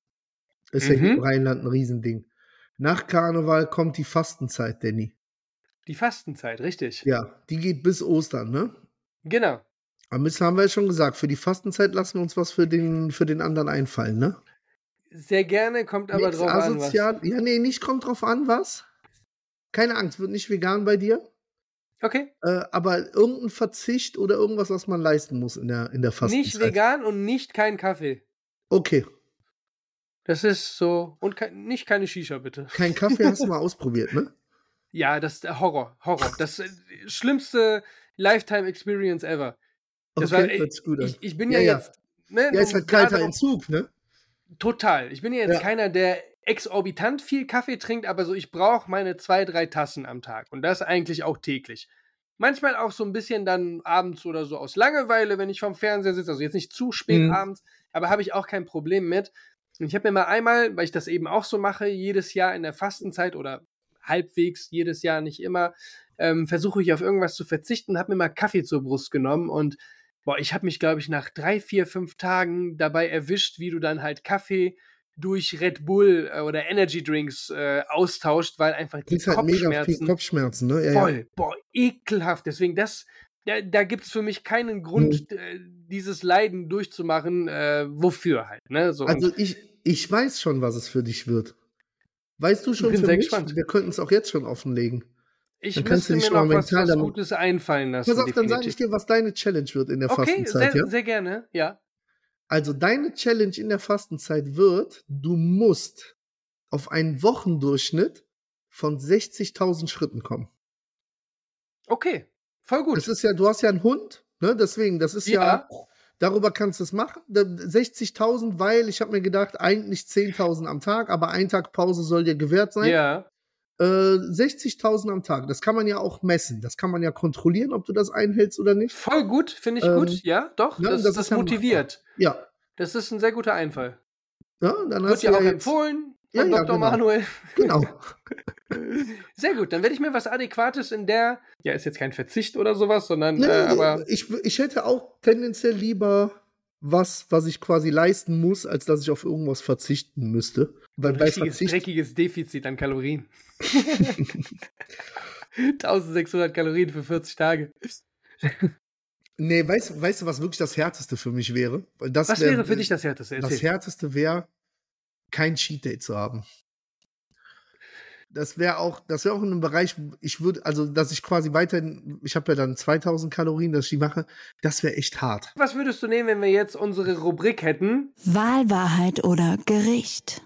Ist mhm. ja hier im Rheinland ein Riesending. Nach Karneval kommt die Fastenzeit, Danny. Die Fastenzeit, richtig. Ja, die geht bis Ostern, ne? Genau. Aber das haben wir ja schon gesagt. Für die Fastenzeit lassen wir uns was für den, für den anderen einfallen, ne? Sehr gerne, kommt aber Nichts drauf asozial. an. Was. Ja, nee, nicht kommt drauf an, was? Keine Angst, wird nicht vegan bei dir. Okay. Äh, aber irgendein Verzicht oder irgendwas, was man leisten muss in der, in der Fastenzeit. Nicht vegan und nicht kein Kaffee. Okay. Das ist so. Und ke nicht keine Shisha, bitte. Kein Kaffee hast du mal ausprobiert, ne? Ja, das ist Horror. Horror. Das äh, schlimmste Lifetime Experience ever. Das okay, war, ich, gut ich, ich, bin ja, ja jetzt. Ne, ja, ist halt kalter Entzug, ne? Total. Ich bin ja jetzt ja. keiner, der exorbitant viel Kaffee trinkt, aber so ich brauche meine zwei, drei Tassen am Tag und das eigentlich auch täglich. Manchmal auch so ein bisschen dann abends oder so aus Langeweile, wenn ich vom Fernseher sitze, also jetzt nicht zu spät mhm. abends, aber habe ich auch kein Problem mit. Und ich habe mir mal einmal, weil ich das eben auch so mache, jedes Jahr in der Fastenzeit oder halbwegs jedes Jahr, nicht immer, ähm, versuche ich auf irgendwas zu verzichten, habe mir mal Kaffee zur Brust genommen und boah, ich habe mich, glaube ich, nach drei, vier, fünf Tagen dabei erwischt, wie du dann halt Kaffee durch Red Bull äh, oder Energy Drinks äh, austauscht, weil einfach die halt Kopfschmerzen, Kopfschmerzen ne? Ja, voll, ja. boah, ekelhaft. Deswegen das, da, da gibt es für mich keinen Grund, äh, dieses Leiden durchzumachen. Äh, wofür halt? Ne? So, also ich, ich weiß schon, was es für dich wird. Weißt du schon für mich? Gespannt. Wir könnten es auch jetzt schon offenlegen. Ich dann müsste mir noch was, was Gutes einfallen lassen. Pass auf, definitiv. dann sage ich dir, was deine Challenge wird in der okay, Fastenzeit. Sehr, ja? sehr gerne, ja. Also deine Challenge in der Fastenzeit wird, du musst auf einen Wochendurchschnitt von 60.000 Schritten kommen. Okay, voll gut. Das ist ja, du hast ja einen Hund, ne? Deswegen, das ist ja, ja darüber kannst du es machen. 60.000, weil ich habe mir gedacht, eigentlich 10.000 am Tag, aber ein Tag Pause soll dir gewährt sein. Ja. 60.000 äh, am Tag. Das kann man ja auch messen. Das kann man ja kontrollieren, ob du das einhältst oder nicht. Voll gut, finde ich ähm, gut. Ja, doch. Ja, das, das, das motiviert. Ja. Das ist ein sehr guter Einfall. Ja, dann Wird hast dir auch ja empfohlen von ja, Dr. Ja, genau. Manuel. Genau. Sehr gut, dann werde ich mir was Adäquates in der, ja, ist jetzt kein Verzicht oder sowas, sondern, nee, äh, aber. Ich, ich hätte auch tendenziell lieber was, was ich quasi leisten muss, als dass ich auf irgendwas verzichten müsste. Weil Ein richtiges, Verzicht dreckiges Defizit an Kalorien. 1600 Kalorien für 40 Tage. Nee, weißt, weißt du, was wirklich das Härteste für mich wäre? Das was wär, wäre für dich das Härteste? Erzähl. Das Härteste wäre, kein Cheat Day zu haben. Das wäre auch, das wäre auch in einem Bereich, ich würde, also, dass ich quasi weiterhin, ich habe ja dann 2000 Kalorien, dass ich die mache, das wäre echt hart. Was würdest du nehmen, wenn wir jetzt unsere Rubrik hätten? Wahl, Wahrheit oder Gericht?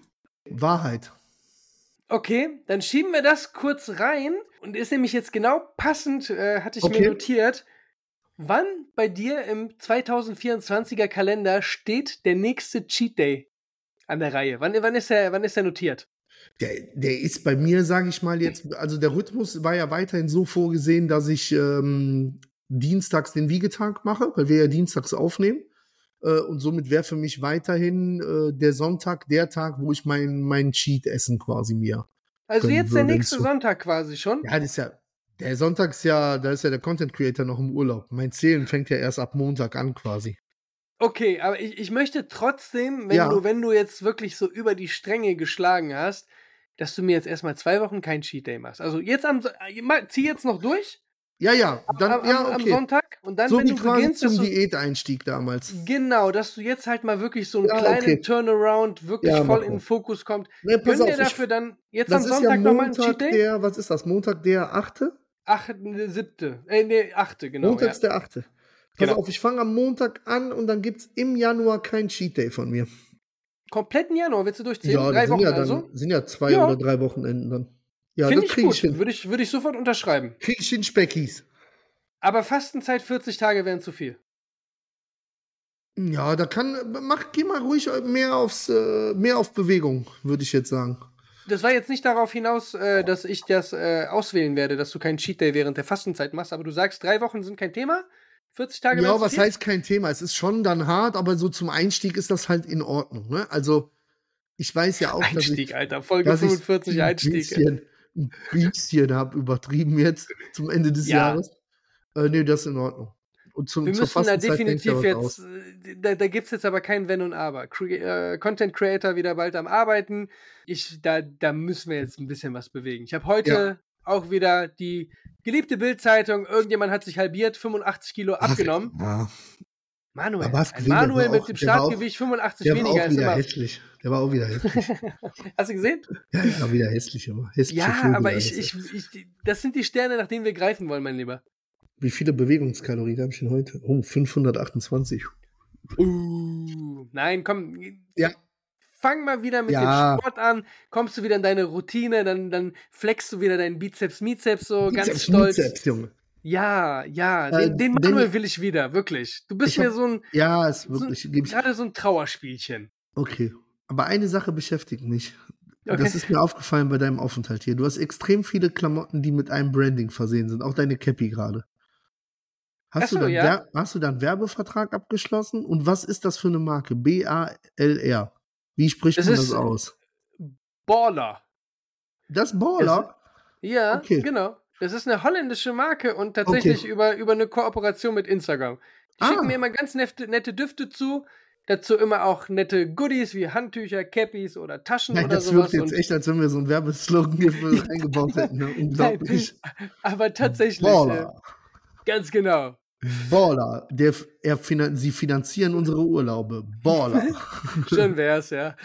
Wahrheit. Okay, dann schieben wir das kurz rein und ist nämlich jetzt genau passend, äh, hatte ich Okay. mir notiert. Wann bei dir im 2024er Kalender steht der nächste Cheat Day an der Reihe? Wann, wann, ist, der, wann ist der notiert? Der, der ist bei mir, sage ich mal jetzt, also der Rhythmus war ja weiterhin so vorgesehen, dass ich ähm, dienstags den Wiegetag mache, weil wir ja dienstags aufnehmen. Äh, und somit wäre für mich weiterhin äh, der Sonntag der Tag, wo ich mein, mein Cheat-Essen quasi mir. Also jetzt der nächste hinzu- Sonntag quasi schon. Ja, das ist ja, der Sonntag ist ja, da ist ja der Content Creator noch im Urlaub. Mein Zählen fängt ja erst ab Montag an quasi. Okay, aber ich, ich möchte trotzdem, wenn, Ja. du, wenn du jetzt wirklich so über die Stränge geschlagen hast, dass du mir jetzt erstmal zwei Wochen kein Cheat Day machst. Also jetzt am, So- äh, zieh jetzt noch durch Ja, ja, dann, am, ja, am, am okay. Sonntag und dann, so wenn wie du beginnst, zum Diäteinstieg damals. genau, dass du jetzt halt mal wirklich so einen Ja, kleinen okay. Turnaround wirklich Ja, voll in den. Fokus kommt. Pass Können wir auf, ich- dafür dann jetzt am Sonntag ja nochmal einen Montag Cheat Day? der, was ist das, Montag der 8.? Ach, ne, siebte. Äh, nee, achte, genau. Montags ja. der 8. Pass Genau. auf, ich fange am Montag an und dann gibt es im Januar kein Cheat Day von mir. Kompletten Januar willst du durchziehen? Ja, Drei sind Wochen ja dann also? sind ja zwei oder drei Wochenenden dann. Ja, Finde das ich gut. ich hin. Würde ich, würde ich sofort unterschreiben. Kriege ich hin, Speckies. Aber Fastenzeit 40 Tage wären zu viel. Ja, da kann, mach, geh mal ruhig mehr aufs, äh, mehr auf Bewegung, würde ich jetzt sagen. Das war jetzt nicht darauf hinaus, äh, dass ich das äh, auswählen werde, dass du keinen Cheat Day während der Fastenzeit machst, aber du sagst, drei Wochen sind kein Thema. 40 Tage Ja, zu was heißt kein Thema? Es ist schon dann hart, aber so zum Einstieg ist das halt in Ordnung. Ne? Also, ich weiß ja auch, dass Einstieg, ich, Alter. Folge dass ich 45 ein Einstieg. bisschen, ein bisschen habe übertrieben jetzt zum Ende des Ja. Jahres. Äh, nee, das ist in Ordnung. Und zum, Wir müssen da definitiv jetzt, äh, da, da gibt es jetzt aber kein Wenn und Aber. Cre äh, Content Creator wieder bald am Arbeiten. Ich, da, da müssen wir jetzt ein bisschen was bewegen. Ich habe heute Ja. auch wieder die geliebte Bildzeitung. Irgendjemand hat sich halbiert, 85 Kilo abgenommen. Ja, Manuel. Der Manuel war mit auch- dem der war auch- Startgewicht 85 der war weniger auch ist wieder immer. hässlich. Der war auch wieder hässlich. Hast du gesehen? ja, ja, wieder hässlich immer. Hässliche Ja, Vögel, aber ich, ich, ich, das sind die Sterne, nach denen wir greifen wollen, mein Lieber. Wie viele Bewegungskalorien habe ich denn heute? Oh, 528. Uh, nein, komm. Ja. Fang mal wieder mit Ja. dem Sport an, kommst du wieder in deine Routine, dann, dann flexst du wieder deinen Bizeps, Mizeps so ganz Bizeps, stolz. Bizeps, Junge. Ja, ja, Äh, den, den Danny- Manuel will ich wieder, wirklich. Du bist Ich mir hab- so ein, Ja, ist so, wirklich. geb ich, gerade so ein Trauerspielchen. okay. Aber eine Sache beschäftigt mich. Okay. Das ist mir aufgefallen bei deinem Aufenthalt hier. Du hast extrem viele Klamotten, die mit einem Branding versehen sind. Auch deine Cappy gerade. Hast, so, du dann ja. Hast du da einen Werbevertrag abgeschlossen? Und was ist das für eine Marke? B-A-L-R. Wie spricht Das man das aus? Baller. Das Baller? Ja, Okay. genau. Das ist eine holländische Marke und tatsächlich Okay. über, über eine Kooperation mit Instagram. Die Ah. schicken mir immer ganz nette, nette Düfte zu. Dazu immer auch nette Goodies wie Handtücher, Cappies oder Taschen Nein, oder das sowas. wirkt jetzt echt, als wenn wir so einen Werbeslogan hier für- eingebaut hätten. Ne? Unglaublich. aber tatsächlich, äh, Baller. ganz genau. Baller. Der, er finan sie finanzieren unsere Urlaube. Baller. Schön wär's, ja.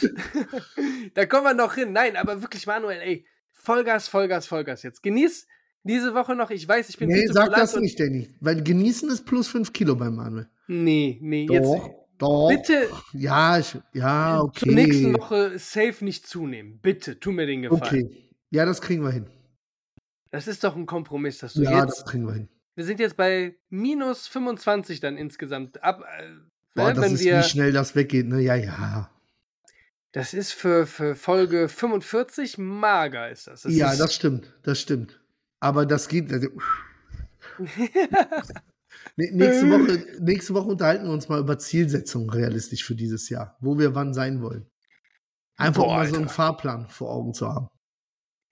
da kommen wir noch hin. Nein, aber wirklich, Manuel, ey, Vollgas, Vollgas, Vollgas jetzt. Genieß diese Woche noch. Ich weiß, ich bin nee, sag das nicht, Danny. Weil genießen ist plus 5 Kilo beim Manuel. Nee, nee, jetzt. Doch, doch. Bitte Ja, ich, ja, okay. zur nächsten Woche safe nicht zunehmen. Bitte, tu mir den Gefallen. Okay. Ja, das kriegen wir hin. Das ist doch ein Kompromiss, dass du Ja, jetzt. das kriegen wir hin. Wir sind jetzt bei minus 25 dann insgesamt. Ab, äh, Boah, ne, das ist, wir, wie schnell das weggeht. Ne? Ja, ja. das ist für, für Folge 45 mager, ist das. ja, ist, das stimmt. Das stimmt. Aber das geht. Also, nächste, Woche, nächste Woche unterhalten wir uns mal über Zielsetzungen realistisch für dieses Jahr, wo wir wann sein wollen. Einfach Boah, um mal so einen Alter. Fahrplan vor Augen zu haben.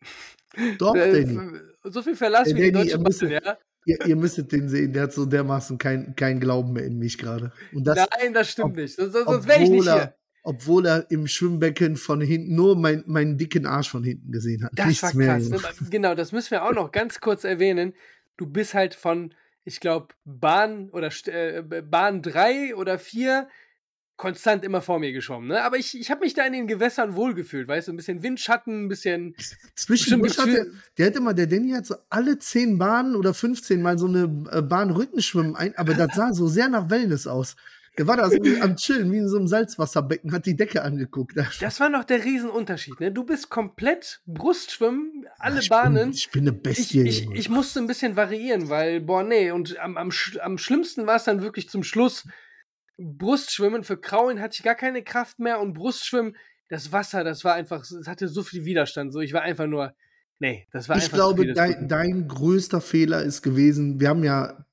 Doch, äh, Danny. so viel Verlass Äh, wie die Danny, Deutsche Bahn, ja? Ihr, ihr müsstet den sehen, der hat so dermaßen keinen kein Glauben mehr in mich gerade. Nein, das stimmt ob- nicht. Sonst, sonst wäre ich nicht obwohl hier. er, obwohl er im Schwimmbecken von hinten nur mein, meinen dicken Arsch von hinten gesehen hat. Das Nichts war mehr. krass. Ne? Genau, das müssen wir auch noch ganz kurz erwähnen. Du bist halt von, ich glaube, Bahn oder äh, Bahn 3 oder 4 konstant immer vor mir geschwommen. Ne? Aber ich, ich habe mich da in den Gewässern wohlgefühlt, weißt du, ein bisschen Windschatten, ein bisschen. Zwischendurch hat der, der hat immer, der Danny hat so alle zehn Bahnen oder 15 mal so eine äh, Bahn Rückenschwimmen ein, aber das sah so sehr nach Wellness aus. Der war da so am Chillen, wie in so einem Salzwasserbecken, hat die Decke angeguckt. Das war noch der Riesenunterschied. Ne? Du bist komplett Brustschwimmen, alle ich Bahnen. Bin, ich bin eine Ich, Bestie. ich, Junge. ich musste ein bisschen variieren, weil, boah, nee, und am, am, am schlimmsten war es dann wirklich zum Schluss. Brustschwimmen, für Kraulen hatte ich gar keine Kraft mehr und Brustschwimmen, das Wasser, das war einfach, es hatte so viel Widerstand. So, ich war einfach nur, nee, das war ich einfach glaube, viel. das dein, dein größter Fehler ist gewesen, wir haben ja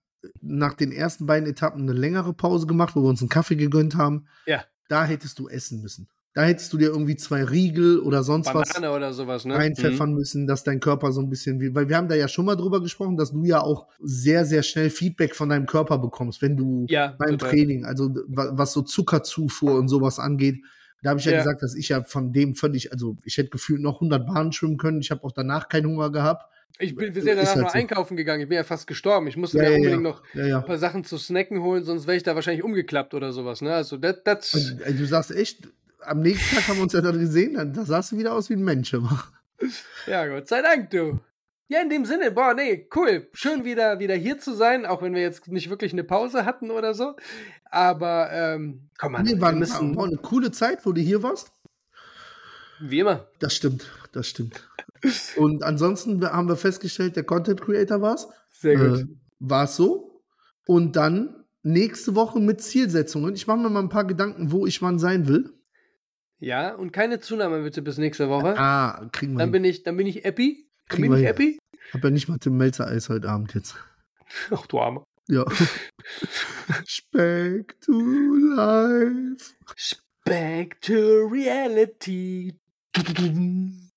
nach den ersten beiden Etappen eine längere Pause gemacht, wo wir uns einen Kaffee gegönnt haben. Ja. Da hättest du essen müssen. Da hättest du dir irgendwie zwei Riegel oder sonst was Banane oder sowas, ne? reinpfeffern müssen, dass dein Körper so ein bisschen, weil wir haben da ja schon mal drüber gesprochen, dass du ja auch sehr, sehr schnell Feedback von deinem Körper bekommst, wenn du Ja, beim total. Training, also wa- was so Zuckerzufuhr und sowas angeht. Da habe ich ja, Ja. gesagt, dass ich ja von dem völlig, also ich hätte gefühlt noch 100 Bahnen schwimmen können. Ich habe auch danach keinen Hunger gehabt. Ich bin, wir sind danach halt noch so. einkaufen gegangen. Ich bin ja fast gestorben. Ich musste Ja, mir ja, unbedingt noch ein paar Sachen zu snacken holen, sonst wäre ich da wahrscheinlich umgeklappt oder sowas. Ne? Also, das, das, Und, äh, du sagst echt, am nächsten Tag haben wir uns ja dann gesehen, dann, da sahst du wieder aus wie ein Mensch. immer. ja, Gott sei Dank, du. Ja, in dem Sinne, boah, nee, cool. Schön wieder, wieder hier zu sein, auch wenn wir jetzt nicht wirklich eine Pause hatten oder so. Aber, ähm, komm mal, Nee, wir war, müssen, war eine coole Zeit, wo du hier warst. wie immer. Das stimmt, das stimmt. Und ansonsten haben wir festgestellt, der Content Creator war's. Sehr gut. Äh, war es so. Und dann nächste Woche mit Zielsetzungen. Ich mache mir mal ein paar Gedanken, wo ich wann sein will. Ja, und keine Zunahme bitte bis nächste Woche. Ah, kriegen wir Dann hin. bin ich, dann bin ich happy. Dann Kriegen bin ich wir happy. Hab ja nicht mal Tim Melzer Eis heute Abend jetzt. Ach du Arme. Ja. Speck to life. Back to reality.